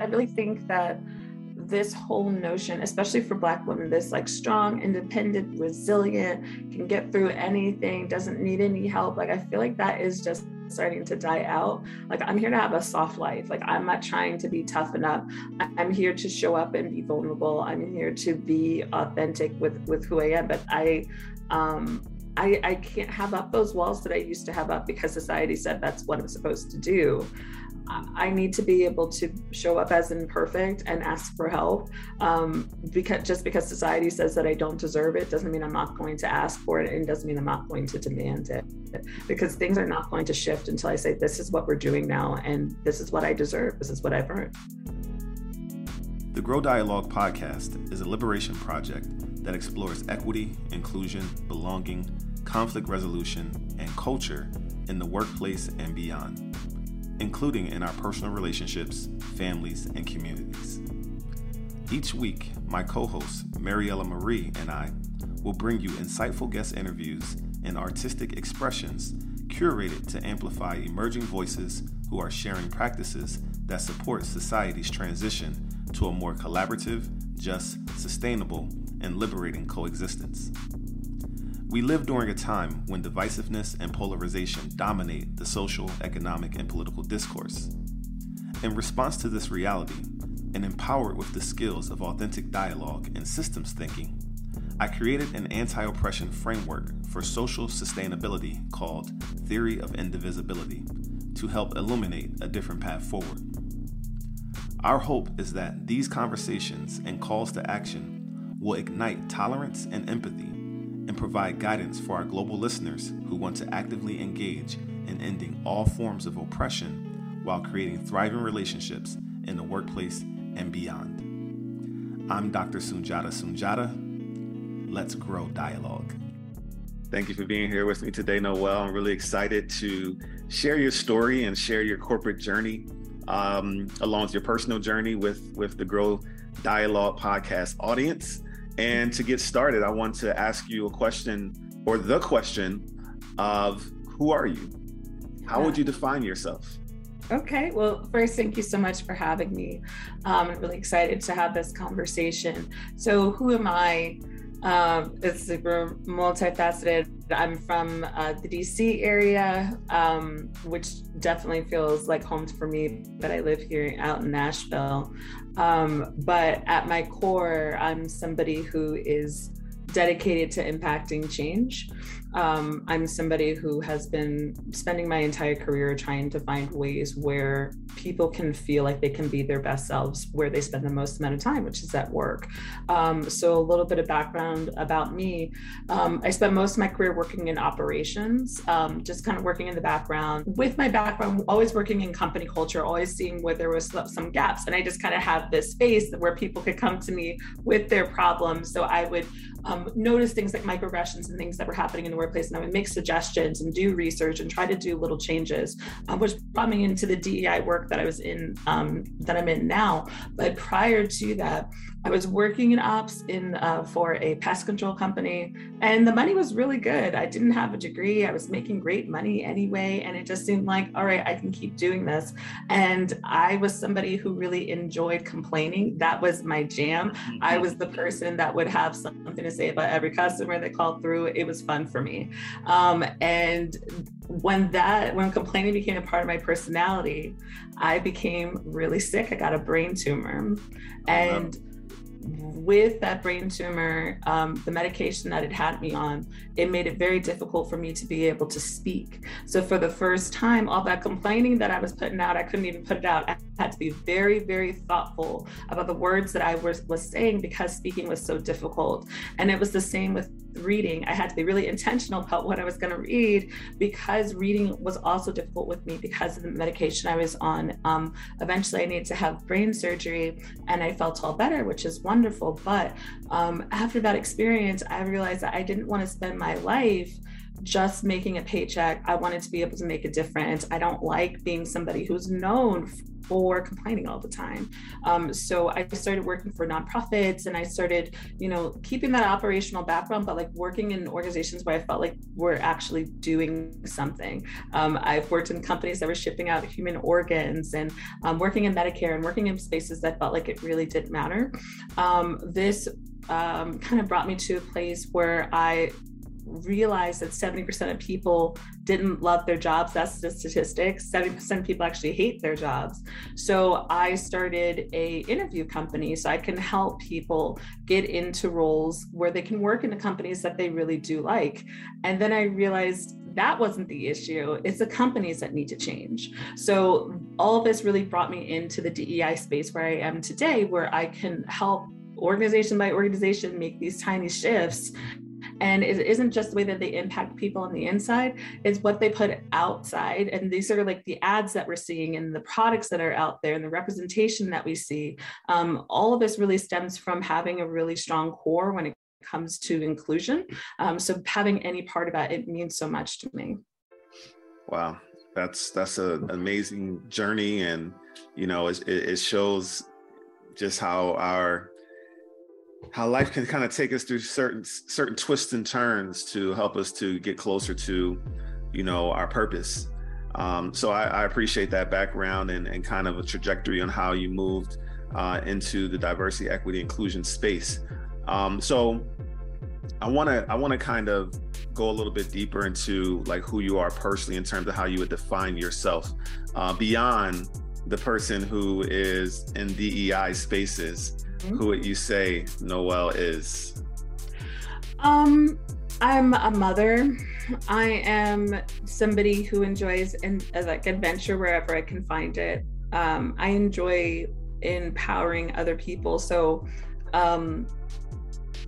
I really think that this whole notion, especially for Black women, this like strong, independent, resilient, can get through anything, doesn't need any help. Like, I feel like that is just starting to die out. Like, I'm here to have a soft life. Like, I'm not trying to be tough enough. I'm here to show up and be vulnerable. I'm here to be authentic with with who I am. But I, um, I, I can't have up those walls that I used to have up because society said that's what I'm supposed to do. I need to be able to show up as imperfect and ask for help. Um, because just because society says that I don't deserve it doesn't mean I'm not going to ask for it, and doesn't mean I'm not going to demand it. Because things are not going to shift until I say, "This is what we're doing now, and this is what I deserve. This is what I've earned." The Grow Dialogue podcast is a liberation project that explores equity, inclusion, belonging, conflict resolution, and culture in the workplace and beyond including in our personal relationships, families, and communities. Each week, my co host, Maryella Marie, and I will bring you insightful guest interviews and artistic expressions curated to amplify emerging voices who are sharing practices that support society's transition to a more collaborative, just, sustainable, and liberating coexistence. We live during a time when divisiveness and polarization dominate the social, economic, and political discourse. In response to this reality, and empowered with the skills of authentic dialogue and systems thinking, I created an anti oppression framework for social sustainability called Theory of Indivisibility to help illuminate a different path forward. Our hope is that these conversations and calls to action will ignite tolerance and empathy and provide guidance for our global listeners who want to actively engage in ending all forms of oppression while creating thriving relationships in the workplace and beyond. I'm Dr. Sundiata Soon-Jahta. Let's grow dialogue. Thank you for being here with me today, Noelle. I'm really excited to share your story and share your corporate journey um, along with your personal journey with, with the Grow Dialogue podcast audience. And to get started, I want to ask you a question or the question of who are you? How would you define yourself? Okay, well, first, thank you so much for having me. Um, I'm really excited to have this conversation. So, who am I? Um, it's super multifaceted. I'm from uh, the DC area, um, which definitely feels like home for me, but I live here out in Nashville. Um, but at my core, I'm somebody who is dedicated to impacting change. Um, I'm somebody who has been spending my entire career trying to find ways where people can feel like they can be their best selves where they spend the most amount of time, which is at work. Um, so, a little bit of background about me um, I spent most of my career working in operations, um, just kind of working in the background. With my background, always working in company culture, always seeing where there was some gaps. And I just kind of have this space where people could come to me with their problems. So, I would um, notice things like microaggressions and things that were happening in the workplace, and I would make suggestions and do research and try to do little changes, um, which brought me into the DEI work that I was in, um, that I'm in now. But prior to that, I was working in ops in uh, for a pest control company, and the money was really good. I didn't have a degree. I was making great money anyway, and it just seemed like, all right, I can keep doing this. And I was somebody who really enjoyed complaining. That was my jam. I was the person that would have something to say about every customer that called through. It was fun for me. Um, and when that when complaining became a part of my personality, I became really sick. I got a brain tumor, and with that brain tumor, um, the medication that it had me on, it made it very difficult for me to be able to speak. So for the first time, all that complaining that I was putting out, I couldn't even put it out. I had to be very, very thoughtful about the words that I was, was saying because speaking was so difficult. And it was the same with reading. I had to be really intentional about what I was going to read because reading was also difficult with me because of the medication I was on. Um, eventually, I needed to have brain surgery and I felt all better, which is wonderful. But um, after that experience, I realized that I didn't want to spend my life just making a paycheck. I wanted to be able to make a difference. I don't like being somebody who's known for complaining all the time. Um, so I started working for nonprofits and I started, you know, keeping that operational background, but like working in organizations where I felt like we're actually doing something. Um, I've worked in companies that were shipping out human organs and um, working in Medicare and working in spaces that felt like it really didn't matter. Um, this um, kind of brought me to a place where I realized that 70% of people didn't love their jobs. That's the statistics. 70% of people actually hate their jobs. So I started a interview company so I can help people get into roles where they can work in the companies that they really do like. And then I realized that wasn't the issue. It's the companies that need to change. So all of this really brought me into the DEI space where I am today, where I can help organization by organization make these tiny shifts and it isn't just the way that they impact people on the inside, it's what they put outside. And these are like the ads that we're seeing and the products that are out there and the representation that we see. Um, all of this really stems from having a really strong core when it comes to inclusion. Um, so having any part of that, it means so much to me. Wow. That's that's an amazing journey, and you know it, it shows just how our how life can kind of take us through certain certain twists and turns to help us to get closer to you know our purpose. Um, so I, I, appreciate that background and, and kind of a trajectory on how you moved uh, into the diversity equity inclusion space. Um, so i want to i want to kind of go a little bit deeper into like who you are personally in terms of how you would define yourself uh, beyond the person who is in dei spaces mm-hmm. who would you say Noelle is? Um, I'm a mother. I am somebody who enjoys in, uh, like adventure wherever I can find it. Um, I enjoy empowering other people. So um,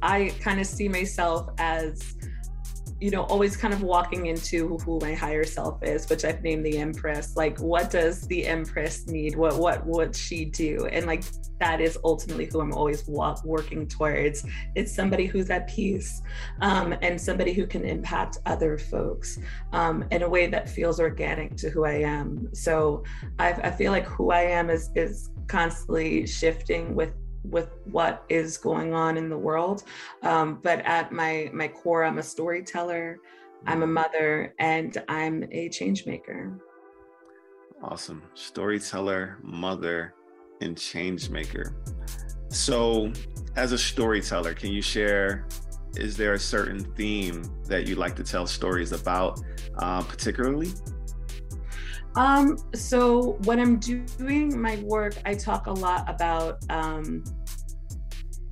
I kind of see myself as you know, always kind of walking into who my higher self is, which I've named the Empress. Like, what does the Empress need? What what would she do? And like that is ultimately who I'm always walk, working towards. It's somebody who's at peace, um, and somebody who can impact other folks um, in a way that feels organic to who I am. So I, I feel like who I am is is constantly shifting with with what is going on in the world. Um, but at my my core, I'm a storyteller, I'm a mother, and I'm a change maker. Awesome. Storyteller, mother, and change maker. So, as a storyteller, can you share? Is there a certain theme that you like to tell stories about, uh, particularly? Um, so when I'm doing my work, I talk a lot about um,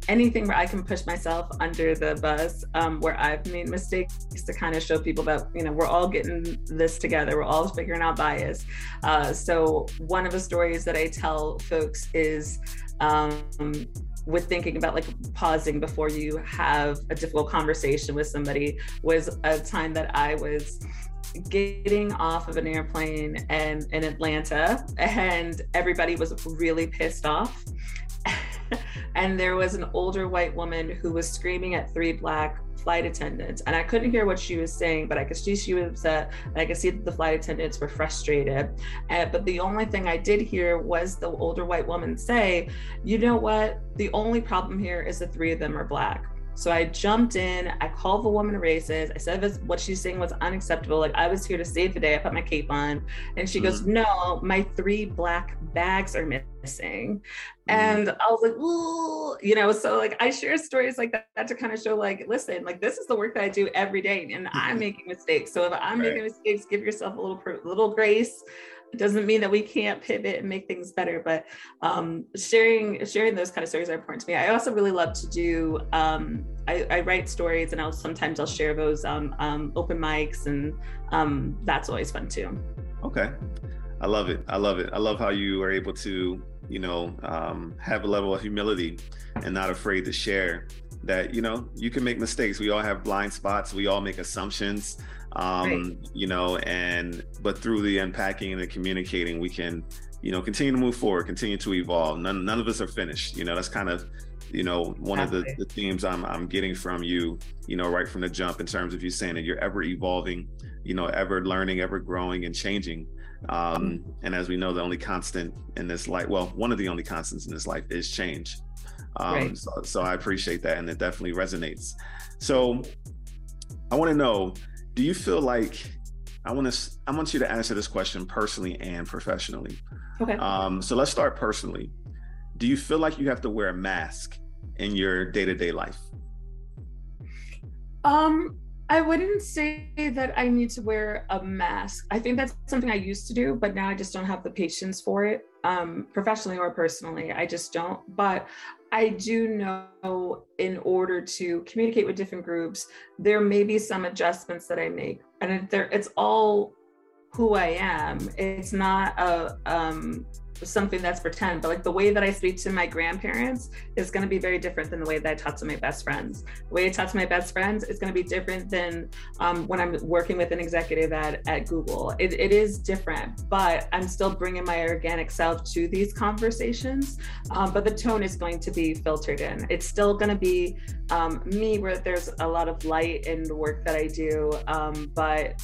anything where I can push myself under the bus, um, where I've made mistakes to kind of show people that, you know, we're all getting this together. We're all figuring out bias. Uh, so one of the stories that I tell folks is um, with thinking about like pausing before you have a difficult conversation with somebody was a time that I was getting off of an airplane and in Atlanta, and everybody was really pissed off. and there was an older white woman who was screaming at three black flight attendants. And i couldn't hear what she was saying but i could see she was upset. And i could see that the flight attendants were frustrated. And, but the only thing i did hear was the older white woman say you know what? The only problem here is the three of them are black so I jumped in, I called the woman racist. I said this, what she's saying was unacceptable. Like I was here to save the day. I put my cape on. And she mm-hmm. goes, No, my three black bags are missing. Mm-hmm. And I was like, Ooh, you know, so like I share stories like that, that, to kind of show like, listen, like this is the work that I do every day and I'm making mistakes. So if I'm right. making mistakes, give yourself a little little grace doesn't mean that we can't pivot and make things better but um, sharing sharing those kind of stories are important to me. I also really love to do um, I, I, write stories and i'll sometimes i'll share those um, um open mics and um, that's always fun too. Okay. I love it. I love it. I love how you are able to you know um, have a level of humility and not afraid to share that you know you can make mistakes. We all have blind spots. We all make assumptions um, right. you know, and but through the unpacking and the communicating, we can you know, continue to move forward, continue to evolve. None, none of us are finished. You know, that's kind of, you know, one of the, the themes I'm, I'm getting from you, you know, right from the jump in terms of you saying that you're ever evolving, you know, ever learning, ever growing and changing. Um, and as we know, the only constant in this life, well, one of the only constants in this life is change. Um, right. so, so I appreciate that. And it definitely resonates. So I want to know, do you feel like I want to I want you to answer this question personally and professionally. Okay. Um, so let's start personally. Do you feel like you have to wear a mask in your day-to-day life? Um, I wouldn't say that I need to wear a mask. I think that's something I used to do, but now I just don't have the patience for it, um, professionally or personally. I just don't. But I do know in order to communicate with different groups, there may be some adjustments that I make, and it's all who I am. It's not a um, something that's for pretend, but like the way that I speak to my grandparents is going to be very different than the way that I talk to my best friends. The way I talk to my best friends is going to be different than um, when I'm working with an executive at, at Google. It, it is different, but I'm still bringing my organic self to these conversations. Um, but the tone is going to be filtered in. It's still going to be um, me where there's a lot of light in the work that I do, um, but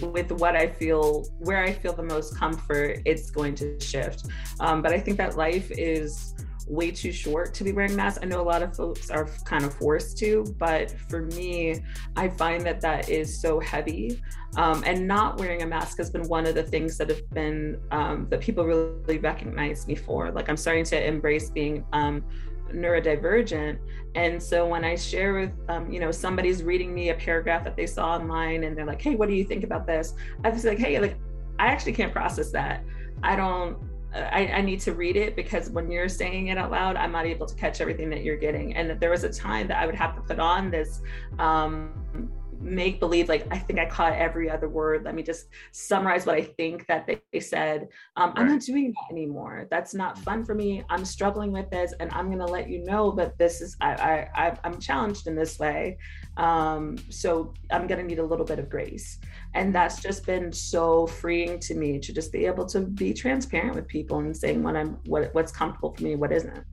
with what I feel, where I feel the most comfort, it's going to shift. Um, but I think that life is way too short to be wearing masks. I know a lot of folks are kind of forced to, but for me, I find that that is so heavy. Um, and not wearing a mask has been one of the things that have been um, that people really recognize me for. Like I'm starting to embrace being um, neurodivergent and so when i share with um, you know somebody's reading me a paragraph that they saw online and they're like hey what do you think about this i was like hey like i actually can't process that i don't I, I, need to read it because when you're saying it out loud, I'm not able to catch everything that you're getting. And there was a time that I would have to put on this um, make believe like i think i caught every other word. Let me just summarize what i think that they, said. Um, right. i'm not doing that anymore. That's not fun for me. I'm struggling with this and i'm going to let you know that this is i i i'm challenged in this way. Um, so i'm going to need a little bit of grace and that's just been so freeing to me to just be able to be transparent with people and saying what i'm what what's comfortable for me what isn't.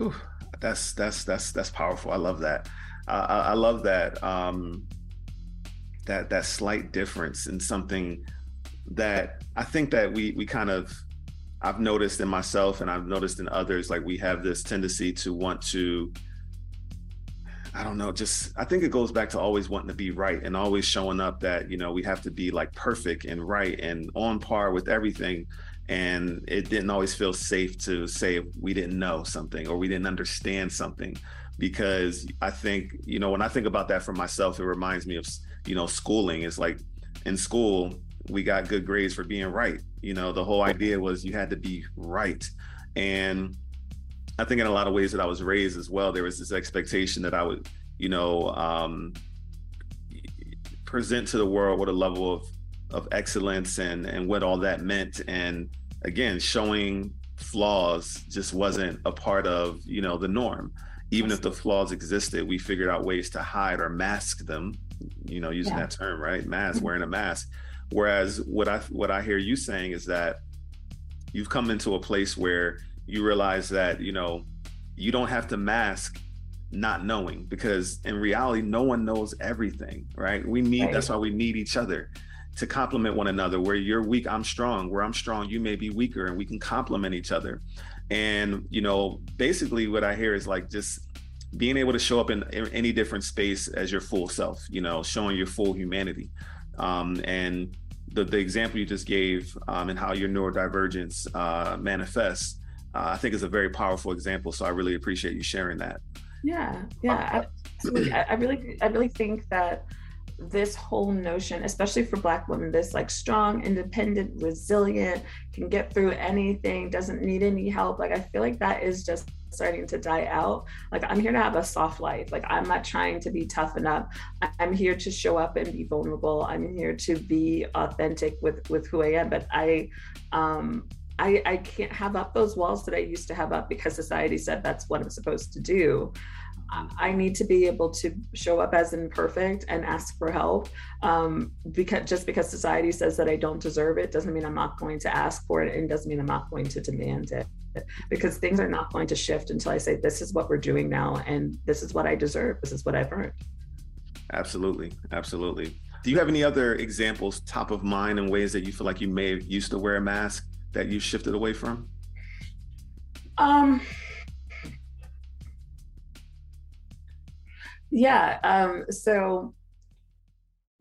Whew. that's that's that's that's powerful. I love that. I, I love that um, that that slight difference in something that I think that we we kind of I've noticed in myself and I've noticed in others like we have this tendency to want to I don't know, just I think it goes back to always wanting to be right and always showing up that, you know, we have to be like perfect and right and on par with everything. And it didn't always feel safe to say we didn't know something or we didn't understand something because I think, you know, when I think about that for myself, it reminds me of, you know, schooling. It's like in school, we got good grades for being right. You know, the whole idea was you had to be right. And I think in a lot of ways that I was raised as well, there was this expectation that I would, you know, um, present to the world what a level of of excellence and and what all that meant. And again, showing flaws just wasn't a part of you know the norm even if the flaws existed, we figured out ways to hide or mask them, you know, using yeah. that term, right? Mask, mm-hmm. wearing a mask. Whereas what I what I hear you saying is that you've come into a place where you realize that, you know, you don't have to mask not knowing because in reality no one knows everything, right? We need right. that's why we need each other to complement one another. Where you're weak, I'm strong. Where I'm strong, you may be weaker and we can complement each other and you know basically what i hear is like just being able to show up in, in any different space as your full self you know showing your full humanity um, and the, the example you just gave um, and how your neurodivergence uh, manifests uh, i think is a very powerful example so i really appreciate you sharing that yeah yeah absolutely. I, I really i really think that this whole notion, especially for Black women, this like strong, independent, resilient, can get through anything, doesn't need any help. Like, I feel like that is just starting to die out. Like, I'm here to have a soft life. Like, I'm not trying to be tough enough. I'm here to show up and be vulnerable. I'm here to be authentic with with who I am. But I, um, I, I can't have up those walls that I used to have up because society said that's what I'm supposed to do. I need to be able to show up as imperfect and ask for help. Um, because just because society says that I don't deserve it doesn't mean I'm not going to ask for it and doesn't mean I'm not going to demand it. Because things are not going to shift until I say, this is what we're doing now, and this is what I deserve. This is what I've earned. Absolutely. Absolutely. Do you have any other examples top of mind in ways that you feel like you may have used to wear a mask that you shifted away from? Um, yeah. Um, so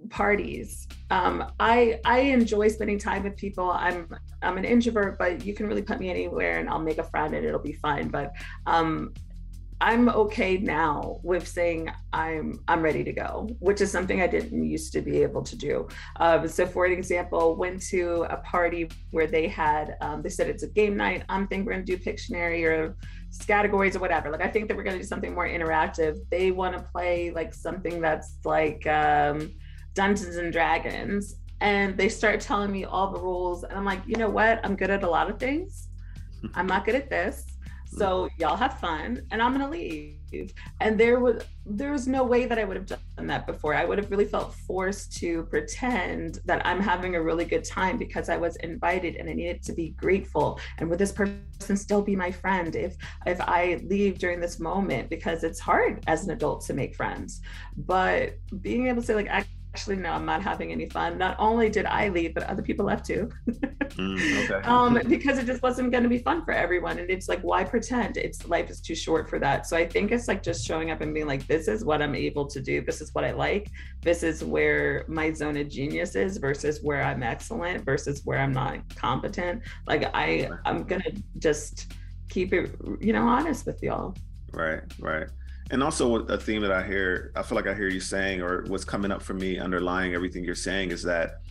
parties. Um, I I enjoy spending time with people. I'm I'm an introvert, but you can really put me anywhere and I'll make a friend and it'll be fine. But um, I'm okay now with saying I'm I'm ready to go, which is something I didn't used to be able to do. Um, so, for an example, went to a party where they had um, they said it's a game night. I'm thinking we're gonna do Pictionary or categories or whatever. Like I think that we're gonna do something more interactive. They want to play like something that's like um, Dungeons and Dragons, and they start telling me all the rules, and I'm like, you know what? I'm good at a lot of things. I'm not good at this so y'all have fun and I'm gonna leave. And there was there was no way that I would have done that before. I would have really felt forced to pretend that I'm having a really good time because I was invited and I needed to be grateful. And would this person still be my friend if if I leave during this moment? Because it's hard as an adult to make friends. But being able to say like actually no i'm not having any fun. Not only did i leave but other people left too. Mm, okay. um, because it just wasn't going to be fun for everyone and it's like why pretend? It's life is too short for that. So i think it's like just showing up and being like this is what i'm able to do. This is what i like. This is where my zone of genius is versus where i'm excellent versus where i'm not competent. Like i i'm gonna just keep it you know honest with y'all. Right right and also a theme that I hear, I feel like I hear you saying, or what's coming up for me underlying everything you're saying is that,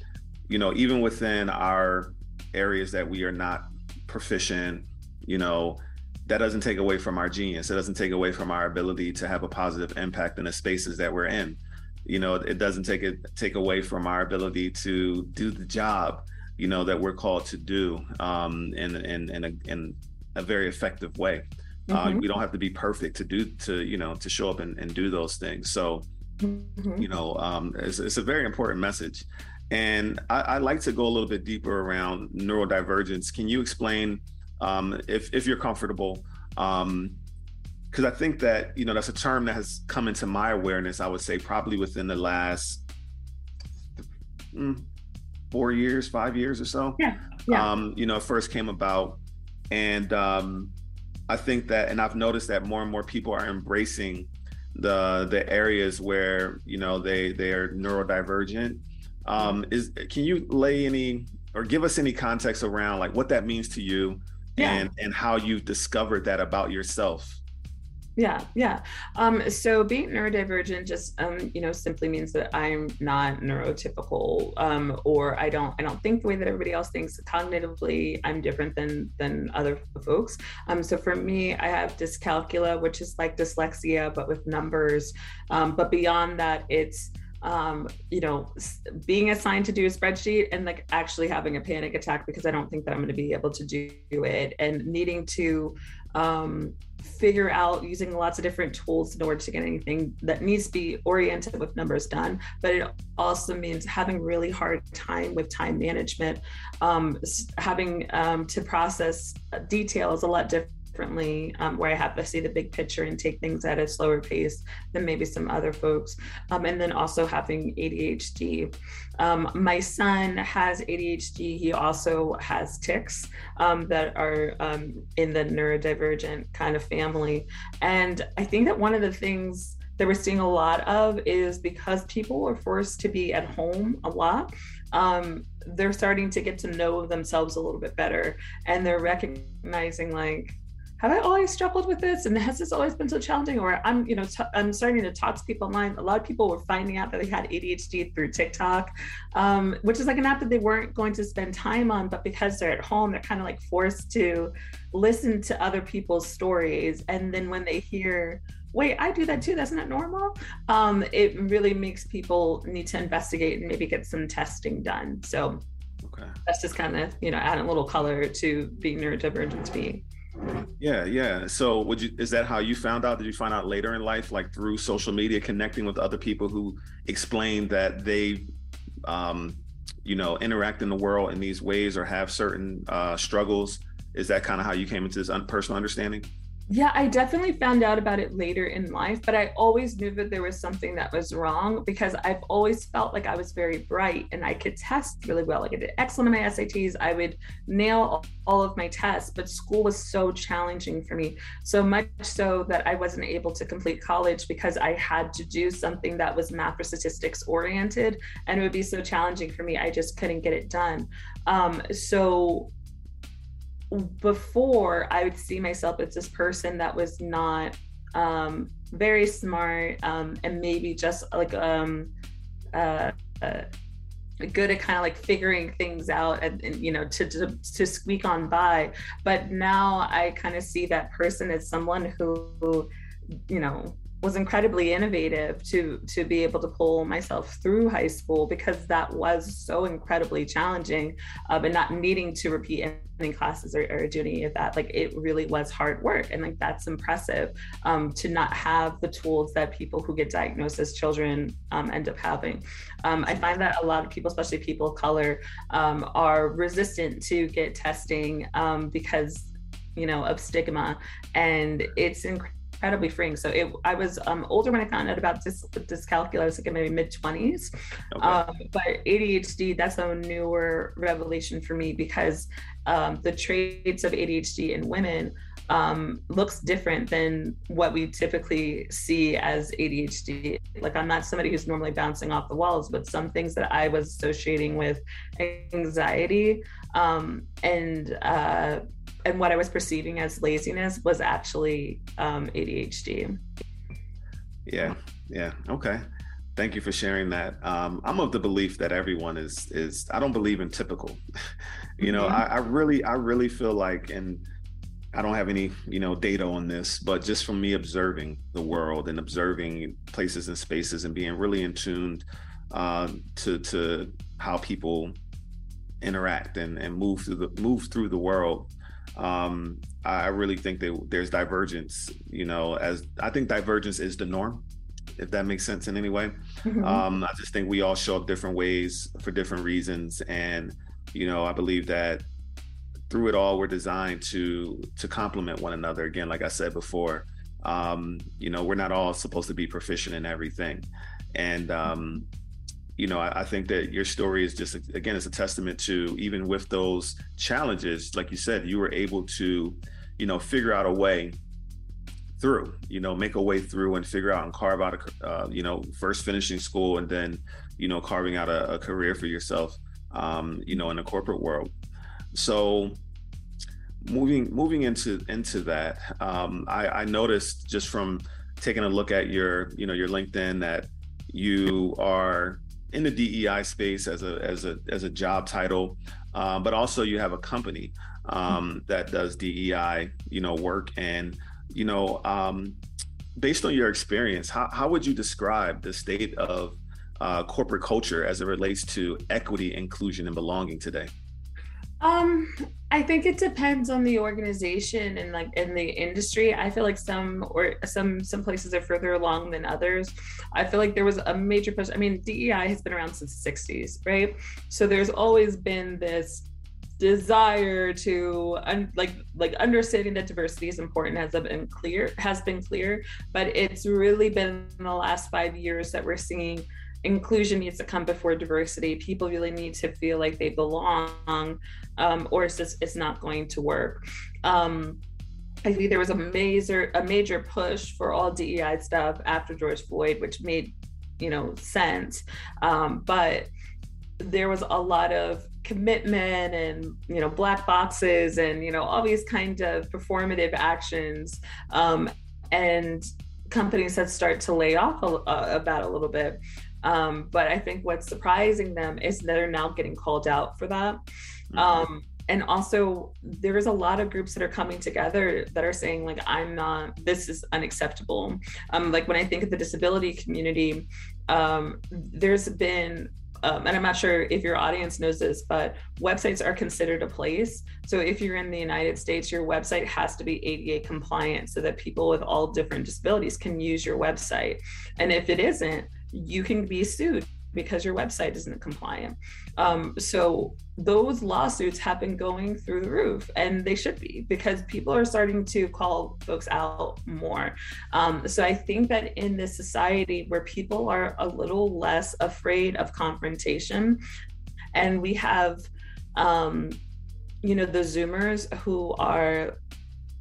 you know, even within our areas that we are not proficient, you know, that doesn't take away from our genius. It doesn't take away from our ability to have a positive impact in the spaces that we're in. You know, it doesn't take it take away from our ability to do the job, you know, that we're called to do um, in in in a, in a very effective way. Uh, mm-hmm. Uh, we don't have to be perfect to do to you know to show up and, and do those things. So mm-hmm. you know um, it's, it's, a very important message. And I, I, like to go a little bit deeper around neurodivergence. Can you explain, um, if if you're comfortable, because um, I think that you know that's a term that has come into my awareness. I would say probably within the last mm, four years, five years or so. Yeah. yeah. Um, you know, first came about, and um, I think that, and I've noticed that more and more people are embracing the the areas where you know they they are neurodivergent. Um, is can you lay any or give us any context around like what that means to you yeah. and and how you've discovered that about yourself? Yeah, yeah. Um, so being neurodivergent just um, you know simply means that I'm not neurotypical, um, or I don't I don't think the way that everybody else thinks. Cognitively, I'm different than than other folks. Um, so for me, I have dyscalculia, which is like dyslexia but with numbers. Um, but beyond that, it's um, you know, being assigned to do a spreadsheet and like actually having a panic attack because I don't think that I'm going to be able to do it and needing to um, figure out using lots of different tools in order to get anything that needs to be oriented with numbers done. But it also means having really hard time with time management, um, having um, to process details a lot different differently, um, where I have to see the big picture and take things at a slower pace than maybe some other folks. Um, and then also having ADHD. Um, my son has ADHD. He also has tics um, that are um, in the neurodivergent kind of family. And I think that one of the things that we're seeing a lot of is because people are forced to be at home a lot um, they're starting to get to know themselves a little bit better and they're recognizing like have I always struggled with this? And has this always been so challenging? Or I'm, you know, t- I'm starting to talk to people online. A lot of people were finding out that they had ADHD through TikTok, um, which is like an app that they weren't going to spend time on, but because they're at home, they're kind of like forced to listen to other people's stories. And then when they hear, wait, I do that too, that's not normal, um, it really makes people need to investigate and maybe get some testing done. So okay. that's just kind of, you know, adding a little color to being neurodivergent to me. Yeah, yeah. So would you is that how you found out? Did you find out later in life, like through social media, connecting with other people who explained that they um, you know, interact in the world in these ways or have certain uh struggles? Is that kind of how you came into this un- personal understanding? Yeah, I definitely found out about it later in life, but I always knew that there was something that was wrong because I've always felt like I was very bright and I could test really well. Like I did excellent in my SATs, I would nail all of my tests, but school was so challenging for me. So much so that I wasn't able to complete college because I had to do something that was math or statistics oriented and it would be so challenging for me. I just couldn't get it done. Um, so before I would see myself as this person that was not um, very smart um, and maybe just like um, uh, uh, good at kind of like figuring things out and, and you know to, to, to squeak on by. But now i kind of see that person as someone who, who you know was incredibly innovative to to be able to pull myself through high school because that was so incredibly challenging uh, not needing to repeat any classes or, or do any of that. Like it really was hard work and like that's impressive um, to not have the tools that people who get diagnosed as children um, end up having. Um, i find that a lot of people especially people of color um, are resistant to get testing um, because you know of stigma and it's incredible incredibly freeing. So it, I was um, older when I found out about dys, dyscalculia. I was like in maybe mid 20s. Okay. Um, but ADHD, that's a newer revelation for me because um, the traits of ADHD in women um, looks different than what we typically see as ADHD. Like I'm not somebody who's normally bouncing off the walls, but some things that I was associating with anxiety um, and uh, and what I was perceiving as laziness was actually um, ADHD. Yeah, yeah, okay. Thank you for sharing that. Um, I'm of the belief that everyone is is. I don't believe in typical. you know, mm-hmm. I, I really, I really feel like, and I don't have any, you know, data on this, but just from me observing the world and observing places and spaces and being really in tuned uh, to to how people interact and, and move through the move through the world um, I really think that there's divergence. You know, as I think divergence is the norm, if that makes sense in any way. Mm-hmm. Um, I just think we all show up different ways for different reasons, and you know, I believe that through it all, we're designed to to complement one another. Again, like I said before, um, you know, we're not all supposed to be proficient in everything, and um, you know, I, I, think that your story is just again, it's a testament to even with those challenges, like you said, you were able to, you know, figure out a way through, you know, make a way through and figure out and carve out a, uh, you know, first finishing school and then, you know, carving out a, a career for yourself, um, you know, in the corporate world. So moving moving into into that, um, I, I noticed just from taking a look at your, you know, your LinkedIn that you are in the DEI space as a as a as a job title, um, but also you have a company um, that does DEI, you know, work. And you know, um, based on your experience, how how would you describe the state of uh, corporate culture as it relates to equity, inclusion, and belonging today? Um, I think it depends on the organization and like in the industry. I feel like some or some some places are further along than others. I feel like there was a major push. I mean, DEI has been around since the 60s, right? So there's always been this desire to un, like like understanding that diversity is important has been clear has been clear but it's really been in the last five years that we're seeing inclusion needs to come before diversity. People really need to feel like they belong, um, or it's just it's not going to work. Um, I think there was a major a major push for all DEI stuff after George Floyd, which made you know sense, um, but there was a lot of commitment and you know black boxes and you know all these kind of performative actions um, and companies had start to lay off a, uh, about a little bit um, but I think what's surprising them is they're now getting called out for that. Mm-hmm. Um, and also, there's a lot of groups that are coming together that are saying, like, I'm not, this is unacceptable. Um, like, when I think of the disability community, um, there's been um, and I'm not sure if your audience knows this, but websites are considered a place. So if you're in the United States, your website has to be ADA compliant so that people with all different disabilities can use your website. And if it isn't, you can be sued because your website isn't compliant. Um, so those lawsuits have been going through the roof, and they should be because people are starting to call folks out more. Um, so I think that in this society where people are a little less afraid of confrontation, and we have, um, you know, the Zoomers who are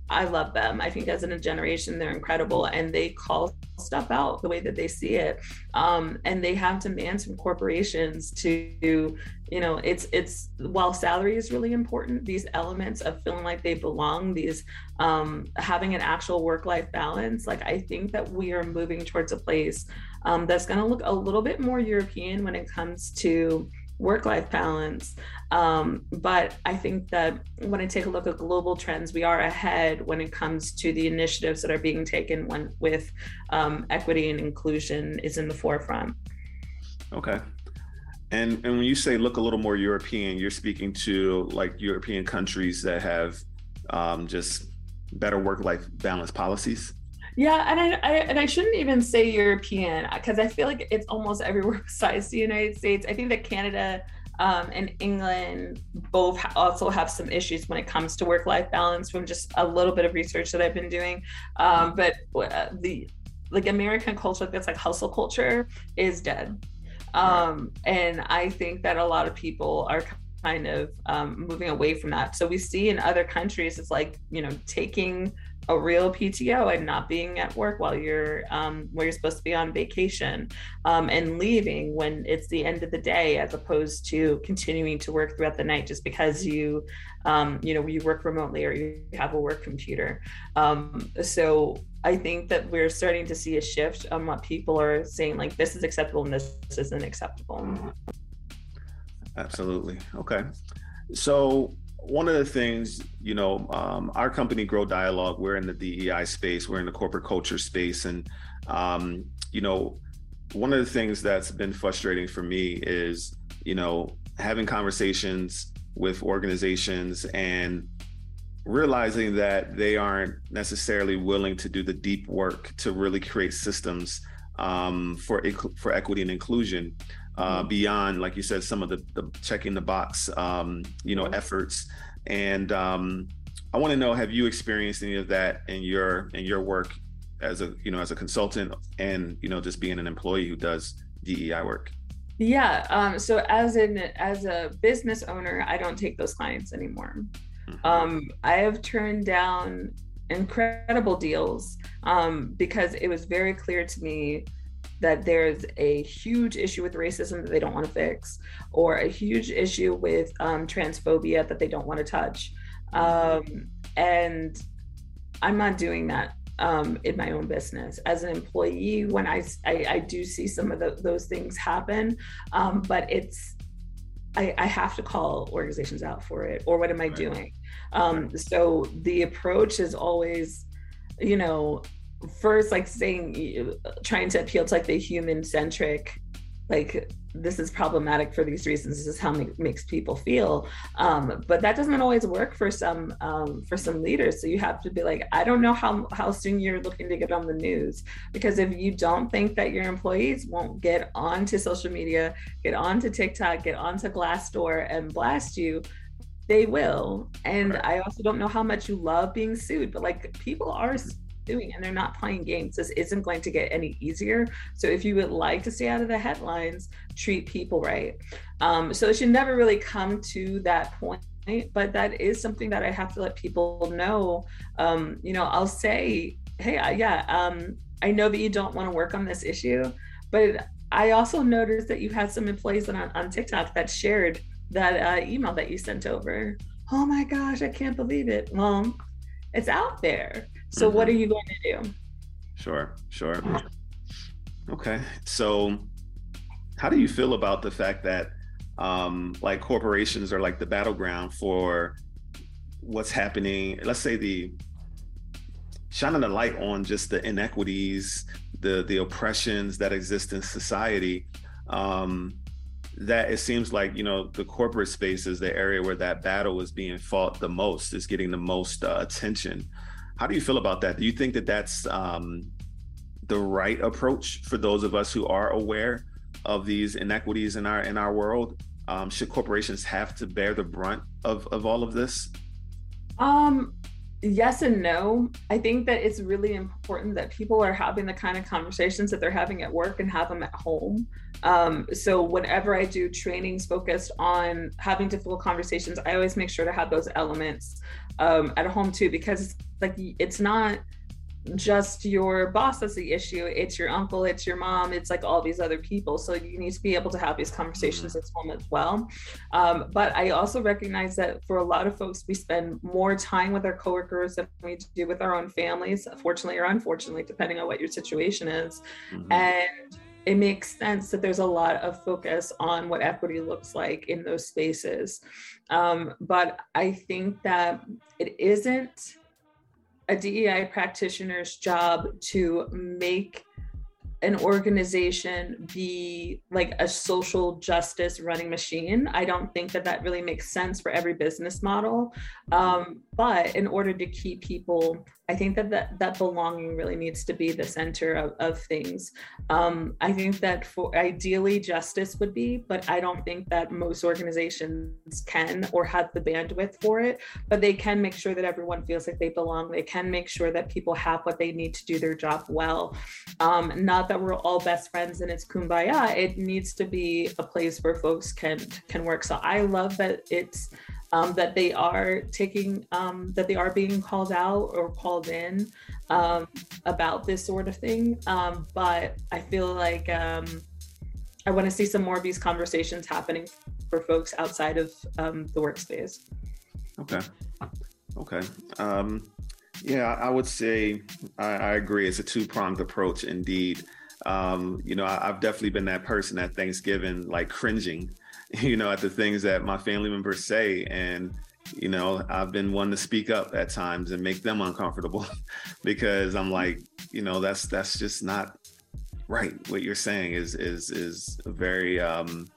I love them. I think as in a generation, they're incredible and they call stuff out the way that they see it. Um, and they have demands from corporations to, you know, it's it's while salary is really important, these elements of feeling like they belong, these um, having an actual work-life balance, like I think that we are moving towards a place um, that's going to look a little bit more European when it comes to work life balance. Um, but I think that when I take a look at global trends, we are ahead when it comes to the initiatives that are being taken when with um, equity and inclusion is in the forefront. Okay. And and when you say look a little more European, you're speaking to like European countries that have um, just better work life balance policies. Yeah, and I, I, and I shouldn't even say European because I feel like it's almost everywhere besides the United States. I think that Canada um, and England both also have some issues when it comes to work-life balance from just a little bit of research that I've been doing. Um, but uh, the like American culture that's like hustle culture is dead. Um, and I think that a lot of people are kind of um, moving away from that. So we see in other countries, it's like, you know, taking a real PTO and not being at work while you're um, where you're supposed to be on vacation um, and leaving when it's the end of the day as opposed to continuing to work throughout the night just because you um, you know you work remotely or you have a work computer um, so I think that we're starting to see a shift on what people are saying like this is acceptable and this isn't acceptable. Absolutely. Okay. So one of the things, you know, um, our company Grow Dialogue, we're in the DEI space, we're in the corporate culture space, and um, you know, one of the things that's been frustrating for me is, you know, having conversations with organizations and realizing that they aren't necessarily willing to do the deep work to really create systems um, for for equity and inclusion uh, beyond, like you said, some of the, the checking the box, um, you know, efforts. And um, I want to know, have you experienced any of that in your in your work as a you know as a consultant and you know just being an employee who does DEI work? Yeah. Um, so as an as a business owner, I don't take those clients anymore. Mm-hmm. Um, I have turned down incredible deals um, because it was very clear to me that there's a huge issue with racism that they don't want to fix, or a huge issue with um, transphobia that they don't want to touch. Um, and I'm not doing that um, in my own business. As an employee, when I, I, I do see some of the, those things happen, um, but it's, I, I, have to call organizations out for it, or what am I right. doing? Um, so the approach is always, you know, first like saying trying to appeal to like the human centric like this is problematic for these reasons this is how it makes people feel. Um, but that doesn't always work for some um, for some leaders. So you have to be like i don't know how how soon you're looking to get on the news because if you don't think that your employees won't get onto social media get onto tiktok get onto glassdoor and blast you they will. And right. i also don't know how much you love being sued but like people are doing and they're not playing games. This isn't going to get any easier. So if you would like to stay out of the headlines, treat people right. Um, so it should never really come to that point. But that is something that I have to let people know. Um, you know, I'll say, hey, uh, yeah, um, I know that you don't want to work on this issue, but I also noticed that you had some employees on, on TikTok that shared that uh, email that you sent over. Oh my gosh, I can't believe it. Well, it's out there. So mm-hmm. what are you going to do? Sure, sure. Okay. So how do you feel about the fact that um, like corporations are like the battleground for what's happening? Let's say the shining a light on just the inequities, the the oppressions that exist in society. Um, that it seems like you know the corporate space is the area where that battle is being fought the most is getting the most uh, attention how do you feel about that do you think that that's um, the right approach for those of us who are aware of these inequities in our in our world um, should corporations have to bear the brunt of of all of this um yes and no. I think that it's really important that people are having the kind of conversations that they're having at work and have them at home. Um, so whenever I do trainings focused on having difficult conversations, I always make sure to have those elements um, at home too, because like it's not just your boss that's the issue it's your uncle it's your mom it's like all these other people so you need to be able to have these conversations mm-hmm. at home as well um, but i also recognize that for a lot of folks we spend more time with our coworkers than we do with our own families fortunately or unfortunately depending on what your situation is mm-hmm. and it makes sense that there's a lot of focus on what equity looks like in those spaces um, but i think that it isn't a DEI practitioner's job to make an organization be like a social justice running machine. I don't think that that really makes sense for every business model. Um, but in order to keep people I think that that, that belonging really needs to be the center of, of things. Um, I think that for ideally justice would be, but I don't think that most organizations can or have the bandwidth for it. But they can make sure that everyone feels like they belong. They can make sure that people have what they need to do their job well. Um, not that we're all best friends and it's kumbaya. It needs to be a place where folks can can work. So I love that it's um, that they are taking, um, that they are being called out or called in um, about this sort of thing. Um, but I feel like um, I want to see some more of these conversations happening for folks outside of um, the workspace. Okay. Okay. yeah, I would say I, I agree. It's a two pronged approach indeed. you know, I, I've definitely been that person at Thanksgiving, like cringing you know, at the things that my family members say. And, you know, I've been one to speak up at times and make them uncomfortable because I'm like, you know, that's that's just not right. What you're saying is is is very um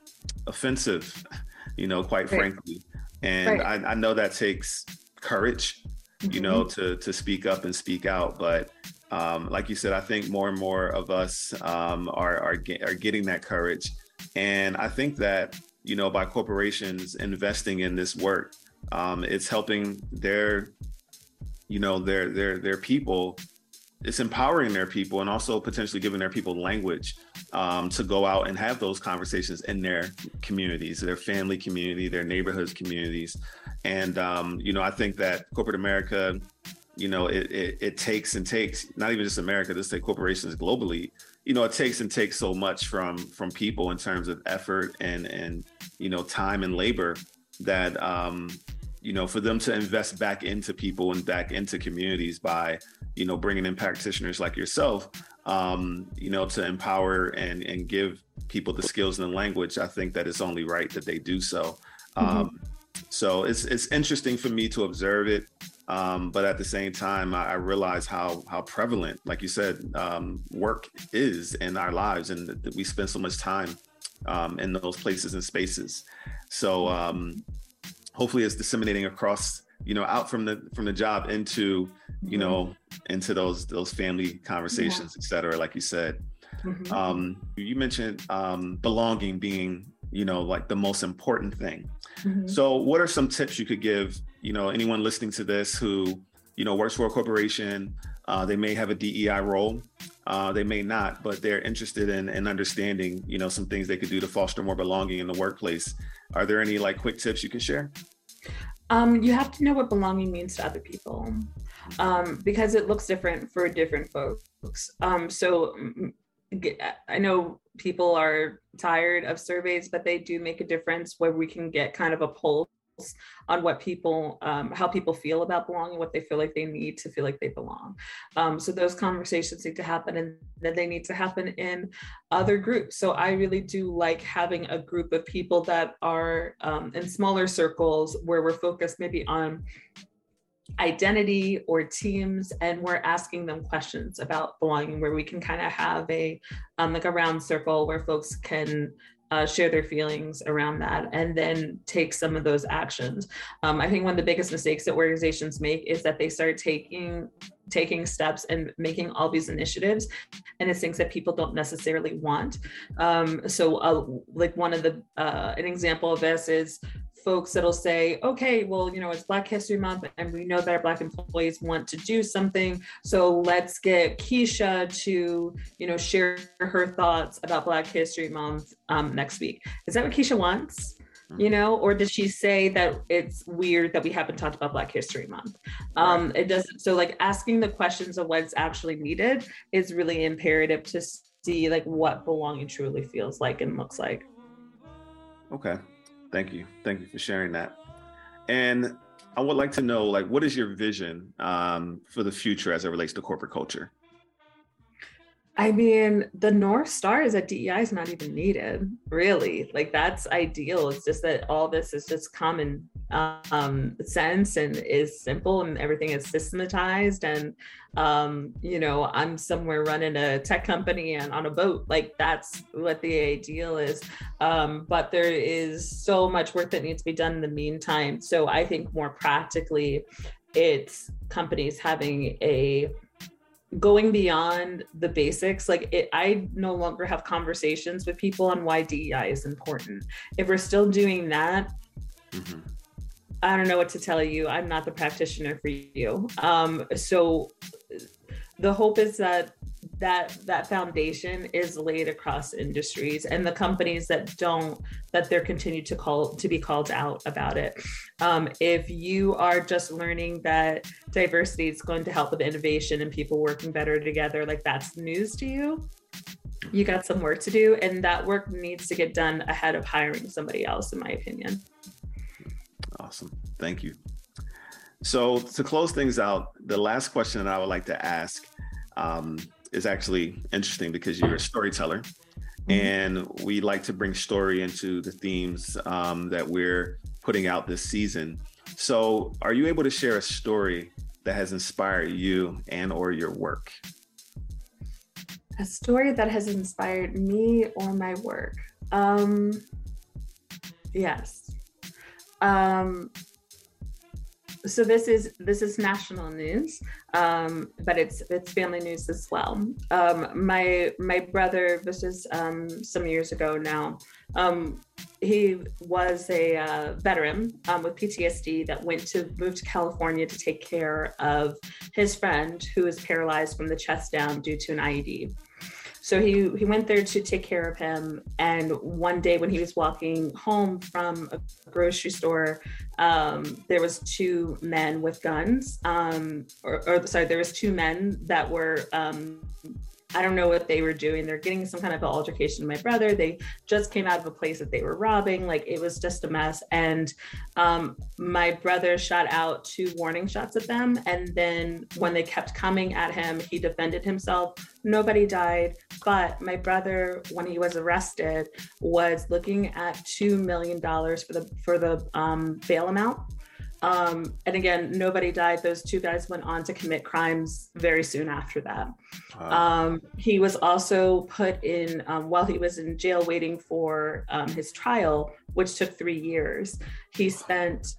offensive, you know, quite right. frankly. And right. I, I know that takes courage, mm-hmm. you know, to to speak up and speak out. But um, like you said, I think more and more of us um, are are, get, are getting that courage, and I think that you know, by corporations investing in this work. Um, it's helping their, you know, their their their people. It's empowering their people and also potentially giving their people language um, to go out and have those conversations in their communities, their family community, their neighborhoods communities. And um, you know, I think that corporate America, you know, it, it, it takes and takes not even just America, let's say corporations globally you know it takes and takes so much from from people in terms of effort and and you know time and labor that um you know for them to invest back into people and back into communities by you know bringing in practitioners like yourself um you know to empower and and give people the skills and the language i think that it's only right that they do so mm-hmm. um so it's it's interesting for me to observe it um, but at the same time, I, I, realize how how prevalent, like you said, um, work is in our lives, and that we spend so much time um, in those places and spaces. So um, hopefully, it's disseminating across, you know, out from the from the job into, you know, into those those family conversations, yeah. et cetera. Like you said, mm-hmm. Um, you mentioned um, belonging being you know like the most important thing mm-hmm. so what are some tips you could give you know anyone listening to this who you know works for a corporation uh, they may have a dei role uh, they may not but they're interested in, in understanding you know some things they could do to foster more belonging in the workplace. Are there any like quick tips you can share? Um, you have to know what belonging means to other people um, because it looks different for different folks. Um, so I know people are tired of surveys, but they do make a difference where we can get kind of a pulse on what people, um, how people feel about belonging, what they feel like they need to feel like they belong. Um, so those conversations need to happen and then they need to happen in other groups. So I really do like having a group of people that are um, in smaller circles where we're focused maybe on identity or teams and we're asking them questions about belonging where we can kind of have a um, like a round circle where folks can uh, share their feelings around that and then take some of those actions. Um, I think one of the biggest mistakes that organizations make is that they start taking taking steps and making all these initiatives and it's things that people don't necessarily want um, so uh, like one of the uh, an example of this is folks that'll say, okay, well, you know, it's Black History Month and we know that our Black employees want to do something. So let's get Keisha to, you know, share her thoughts about Black History Month um, next week. Is that what Keisha wants? you mm-hmm. know or does she say that it's weird that we haven't talked about black history month um it doesn't so like asking the questions of what's actually needed is really imperative to see like what belonging truly feels like and looks like okay Thank you. Thank you for sharing that. And I would like to know, like, what is your vision um, for the future as it relates to corporate culture? I mean, the North Star is that DEI is not even needed, really. Like, that's ideal. It's just that all this is just common um, sense and is simple and everything is systematized. And, um, you know, I'm somewhere running a tech company and on a boat. Like, that's what the ideal is. Um, but there is so much work that needs to be done in the meantime. So I think more practically, it's companies having a going beyond the basics like it, i no longer have conversations with people on why dei is important if we're still doing that mm-hmm. I don't know what to tell you. I'm not the practitioner for you. Um, so the hope is that that that foundation is laid across industries and the companies that don't that they're continued to call to be called out about it. Um, if you are just learning that diversity is going to help with innovation and people working better together like that's news to you. You got some work to do and that work needs to get done ahead of hiring somebody else in my opinion awesome. Thank you. So to close things out the last question that i would like to ask um, is actually interesting because you're a storyteller mm-hmm. and we like to bring story into the themes um, that we're putting out this season. So are you able to share a story that has inspired you and or your work? A story that has inspired me or my work? Um yes um so this is this is national news um, but it's it's family news as well. Um, my my brother this is um, some years ago now um, he was a uh, veteran um, with ptsd that went to move to california to take care of his friend who was paralyzed from the chest down due to an ied so he he went there to take care of him. And one day when he was walking home from a grocery store, um, there was two men with guns. Um, or, or, sorry, there was two men that were um, I don't know what they were doing. They're getting some kind of altercation my brother. They just came out of a place that they were robbing. Like it was just a mess. And um, my brother shot out two warning shots at them. And then when they kept coming at him, he defended himself. Nobody died. But my brother, when he was arrested, was looking at two million dollars for the for the um, bail amount um, and again, nobody died. Those two guys went on to commit crimes very soon after that. Wow. Um, he was also put in, um, while he was in jail waiting for um, his trial, which took three years, he spent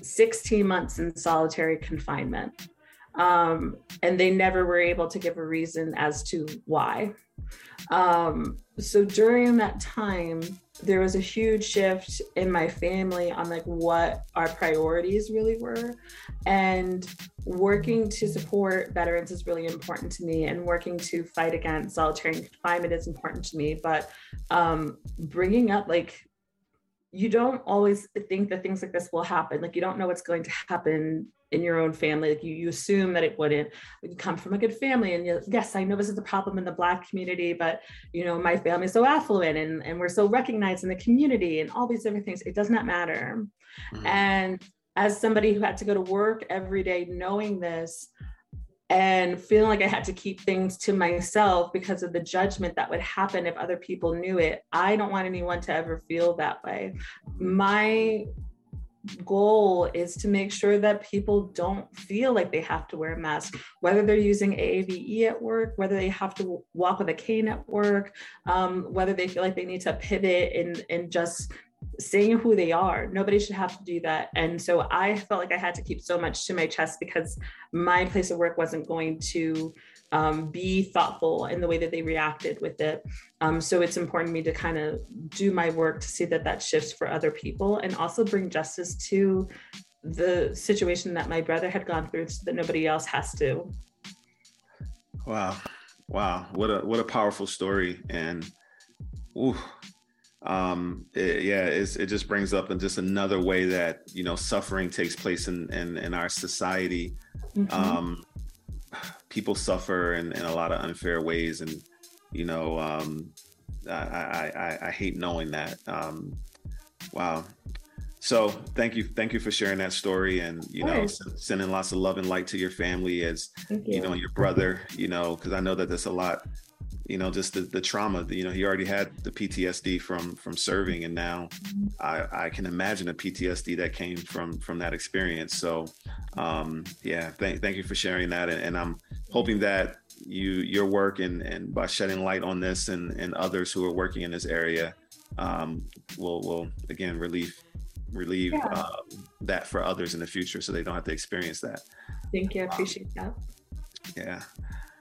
16 months in solitary confinement. Um, and they never were able to give a reason as to why. Um, so during that time, there was a huge shift in my family on like what our priorities really were. And working to support veterans is really important to me and working to fight against solitary confinement is important to me. But um, bringing up like you don't always think that things like this will happen. Like you don't know what's going to happen in your own family like you, you assume that it wouldn't you come from a good family and you, yes i know this is a problem in the black community but you know my family is so affluent and, and we're so recognized in the community and all these different things it does not matter mm-hmm. and as somebody who had to go to work every day knowing this and feeling like I had to keep things to myself because of the judgment that would happen if other people knew it. I don't want anyone to ever feel that way. My goal is to make sure that people don't feel like they have to wear a mask, whether they're using AAVE at work, whether they have to walk with a cane at work, um, whether they feel like they need to pivot and, and just saying who they are. Nobody should have to do that. And so I felt like I had to keep so much to my chest because my place of work wasn't going to um, be thoughtful in the way that they reacted with it. Um, so it's important to me to kind of do my work to see that that shifts for other people and also bring justice to the situation that my brother had gone through so that nobody else has to. Wow. Wow. What a what a powerful story. And ooh, um it, yeah it just brings up in just another way that you know suffering takes place in in, in our society mm-hmm. um people suffer in, in a lot of unfair ways. And you know um I, I i i hate knowing that. Um wow. So thank you thank you for sharing that story and you know sending lots of love and light to your family as you. you. know your brother you know because i know that there's a lot you know just the, the trauma you know he already had the ptsd from from serving and now i i can imagine a ptsd that came from from that experience. So um yeah thank, thank you for sharing that and, and i'm hoping that you your work and and by shedding light on this and and others who are working in this area um will will again relieve relieve yeah. uh, that for others in the future so they don't have to experience that. Thank you i appreciate um, that. Yeah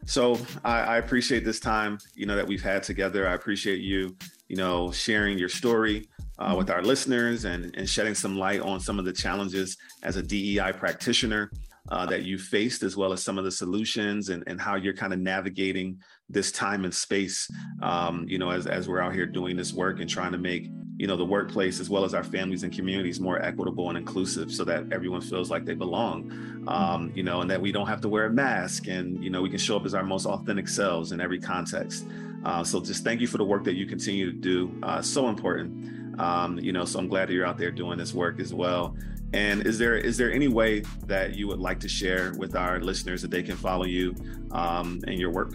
so I, I, appreciate this time, you know, that we've had together. I appreciate you, you know, sharing your story uh, with our listeners and, and shedding some light on some of the challenges as a DEI practitioner uh, that you faced, as well as some of the solutions and, and how you're kind of navigating this time and space, um, you know, as, as we're out here doing this work and trying to make you know the workplace as well as our families and communities more equitable and inclusive so that everyone feels like they belong um, you know and that we don't have to wear a mask and you know we can show up as our most authentic selves in every context. Uh, so just thank you for the work that you continue to do uh, so important. Um, you know so i'm glad that you're out there doing this work as well and is there is there any way that you would like to share with our listeners that they can follow you um, and your work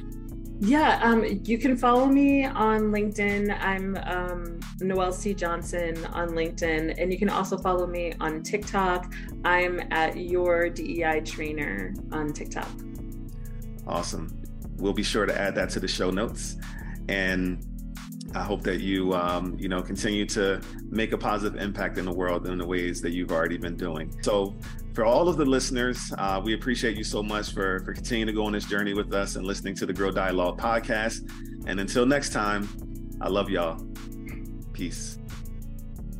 yeah, um, you can follow me on LinkedIn. I'm um, Noelle C. Johnson on LinkedIn. And you can also follow me on TikTok. I'm at Your DEI Trainer on TikTok. Awesome. We'll be sure to add that to the show notes. And I hope that you, um, you know, continue to make a positive impact in the world in the ways that you've already been doing. So, for all of the listeners, uh, we appreciate you so much for for continuing to go on this journey with us and listening to the Grow Dialogue podcast. And until next time, I love y'all. Peace.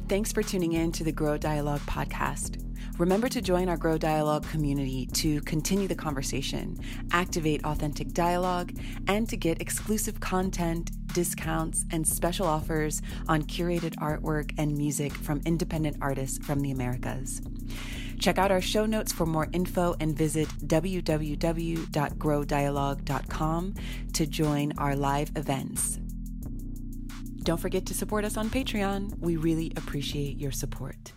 Thanks for tuning in to the Grow Dialogue podcast. Remember to join our Grow Dialogue community to continue the conversation, activate authentic dialogue, and to get exclusive content, discounts, and special offers on curated artwork and music from independent artists from the Americas. Check out our show notes for more info and visit www.growdialogue.com to join our live events. Don't forget to support us on Patreon. We really appreciate your support.